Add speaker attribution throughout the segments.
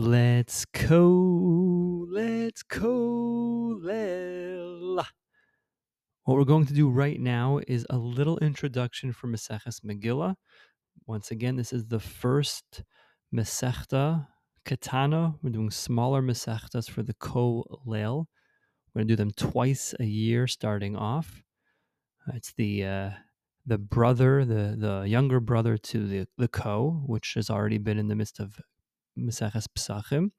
Speaker 1: Let's go, let's go. What we're going to do right now is a little introduction for Maseches Megillah. Once again, this is the first Masechta Katana. We're doing smaller Masechtas for the Ko Leil. We're going to do them twice a year starting off. Uh, It's the uh, the brother, the the younger brother to the the Ko, which has already been in the midst of Maseches Pesachim.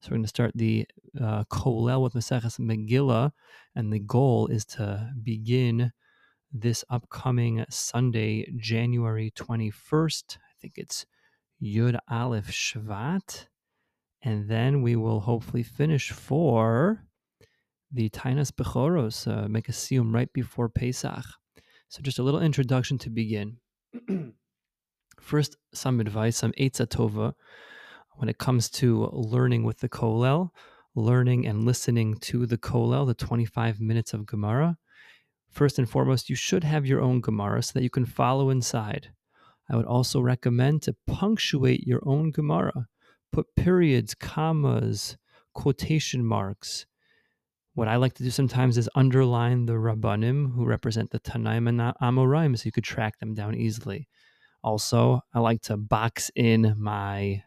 Speaker 1: So we're going to start the uh, Kolel with Maseches Megillah, and the goal is to begin this upcoming Sunday, January 21st. I think it's Yud Aleph Shvat. And then we will hopefully finish for the Taanis Bechoros, uh, make a siyum right before Pesach. So just a little introduction to begin. First, some advice, some Eitzah Tova when it comes to learning with the Kolel, learning and listening to the Kolel, the 25 minutes of Gemara. First and foremost, you should have your own Gemara so that you can follow inside. I would also recommend to punctuate your own Gemara. Put periods, commas, quotation marks. What I like to do sometimes is underline the Rabbanim who represent the Tanaim and Amoraim so you could track them down easily. Also, I like to box in my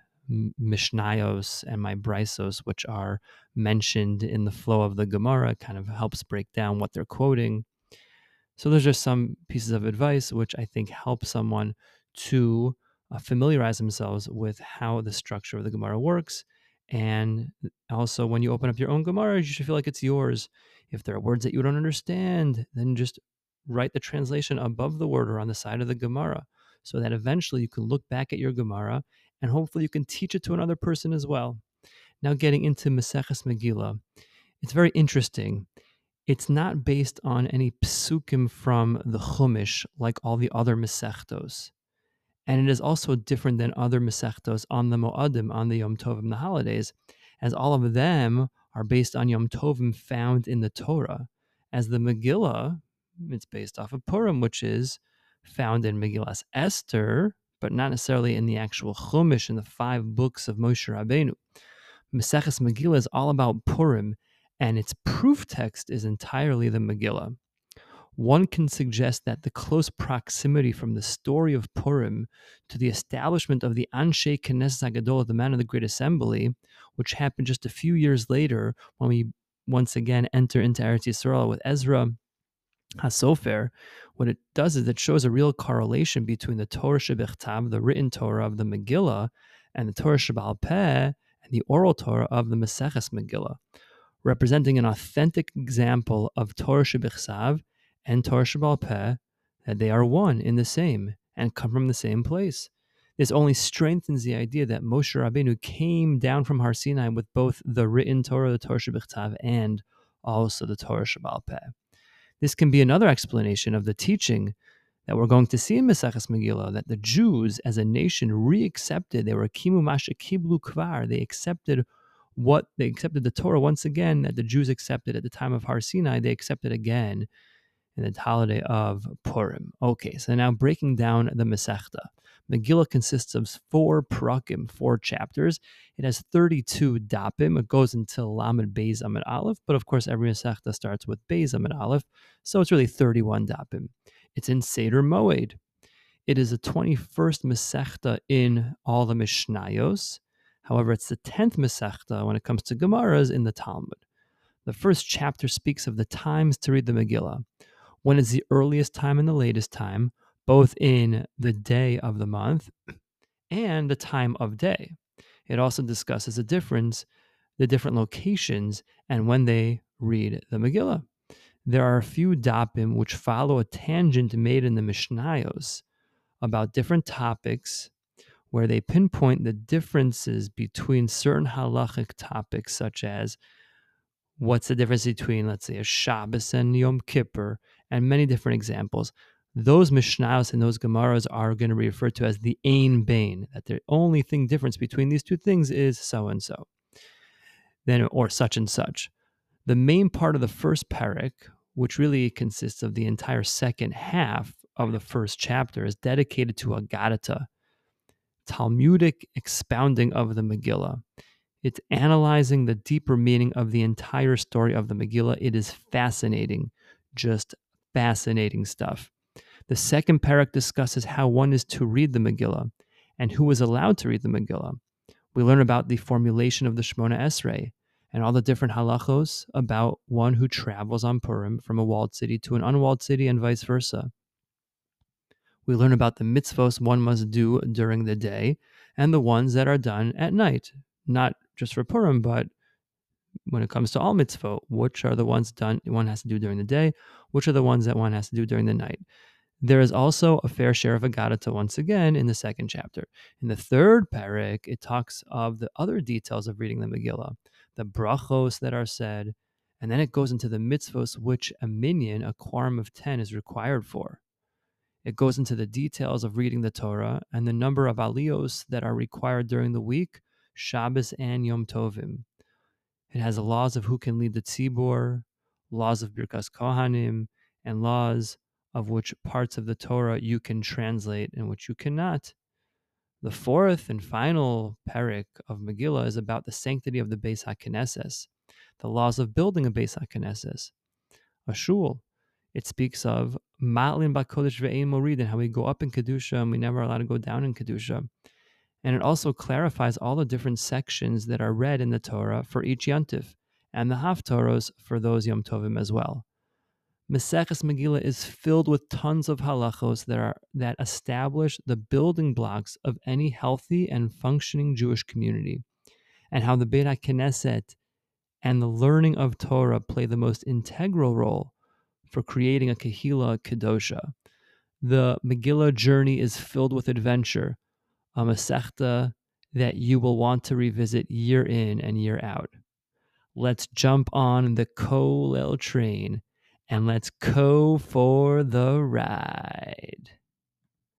Speaker 1: Mishnayos and my Braisos, which are mentioned in the flow of the Gemara, kind of helps break down what they're quoting. So those are some pieces of advice which I think help someone to uh, familiarize themselves with how the structure of the Gemara works. And also, when you open up your own Gemara, you should feel like it's yours. If there are words that you don't understand, then just write the translation above the word or on the side of the Gemara so that eventually you can look back at your Gemara and hopefully you can teach it to another person as well. Now, getting into Maseches Megillah, it's very interesting. It's not based on any psukim from the Chumash like all the other Masechtos. And it is also different than other Masechtos on the Moadim, on the Yom Tovim, the holidays, as all of them are based on Yom Tovim found in the Torah. As the Megillah, it's based off of Purim, which is found in Megillas Esther, but not necessarily in the actual Chumash and the five books of Moshe Rabbeinu. Maseches Megillah is all about Purim, and its proof text is entirely the Megillah. One can suggest that the close proximity from the story of Purim to the establishment of the Anshe Knesset Hagadol, the Man of the Great Assembly, which happened just a few years later when we once again enter into Eretz Yisrael with Ezra HaSofer, what it does is it shows a real correlation between the Torah Shebechtav, the written Torah of the Megillah, and the Torah Shebal Peh, and the oral Torah of the Maseches Megillah, representing an authentic example of Torah Shebechsav and Torah Shebal Peh, that they are one in the same and come from the same place. This only strengthens the idea that Moshe Rabbeinu came down from Har Sinai with both the written Torah, the Torah Shebechtav, and also the Torah Shebal Peh. This can be another explanation of the teaching that we're going to see in Maseches Megillah that the Jews as a nation re-accepted. They were kimu masha kiblu kvar. They accepted what they accepted the Torah once again that the Jews accepted at the time of Har Sinai. They accepted again in the holiday of Purim. Okay, so now breaking down the Masechta. Megillah consists of four prakim, four chapters. It has 32 dapim. It goes until Lamed Beis Amud Aleph, but of course every Masechta starts with Beis Amud Aleph, so it's really 31 dapim. It's in Seder Moed. It is the 21st Masechta in all the Mishnayos. However, it's the 10th Masechta when it comes to Gemaras in the Talmud. The first chapter speaks of the times to read the Megillah. When is the earliest time and the latest time, both in the day of the month and the time of day. It also discusses the difference, the different locations, and when they read the Megillah. There are a few dapim which follow a tangent made in the Mishnayos about different topics where they pinpoint the differences between certain halachic topics, such as what's the difference between, let's say, a Shabbos and Yom Kippur, and many different examples. Those Mishnayos and those Gemaras are going to be referred to as the Ain Bain, that the only thing difference between these two things is so and so, then or such and such. The main part of the first parak, which really consists of the entire second half of the first chapter, is dedicated to Agadata, Talmudic expounding of the Megillah. It's analyzing the deeper meaning of the entire story of the Megillah. It is fascinating, just fascinating stuff. The second parak discusses how one is to read the Megillah and who is allowed to read the Megillah. We learn about the formulation of the Shemona Esrei and all the different halachos about one who travels on Purim from a walled city to an unwalled city and vice versa. We learn about the mitzvos one must do during the day and the ones that are done at night, not just for Purim, but when it comes to all mitzvot, which are the ones done one has to do during the day, which are the ones that one has to do during the night. There is also a fair share of Agadata once again in the second chapter. In the third parak, it talks of the other details of reading the Megillah, the brachos that are said, and then it goes into the mitzvos which a minyan, a quorum of 10, is required for. It goes into the details of reading the Torah and the number of aliyos that are required during the week, Shabbos and Yom Tovim. It has laws of who can lead the tzibur, laws of Birkas Kohanim, and laws of which parts of the Torah you can translate and which you cannot. The fourth and final parak of Megillah is about the sanctity of the Beis HaKnesses, the laws of building a Beis HaKnesses, a shul. It speaks of Maalin Bakodesh Ve'ein Morid and how we go up in Kedusha and we never allowed to go down in Kedusha. And it also clarifies all the different sections that are read in the Torah for each Yontif and the Haftorahs for those Yom Tovim as well. Maseches Megillah is filled with tons of halachos that are that establish the building blocks of any healthy and functioning Jewish community, and how the Beit HaKnesset and the learning of Torah play the most integral role for creating a Kehila Kedosha. The Megillah journey is filled with adventure, a Masechta that you will want to revisit year in and year out. Let's jump on the Kolel train and let's go for the ride.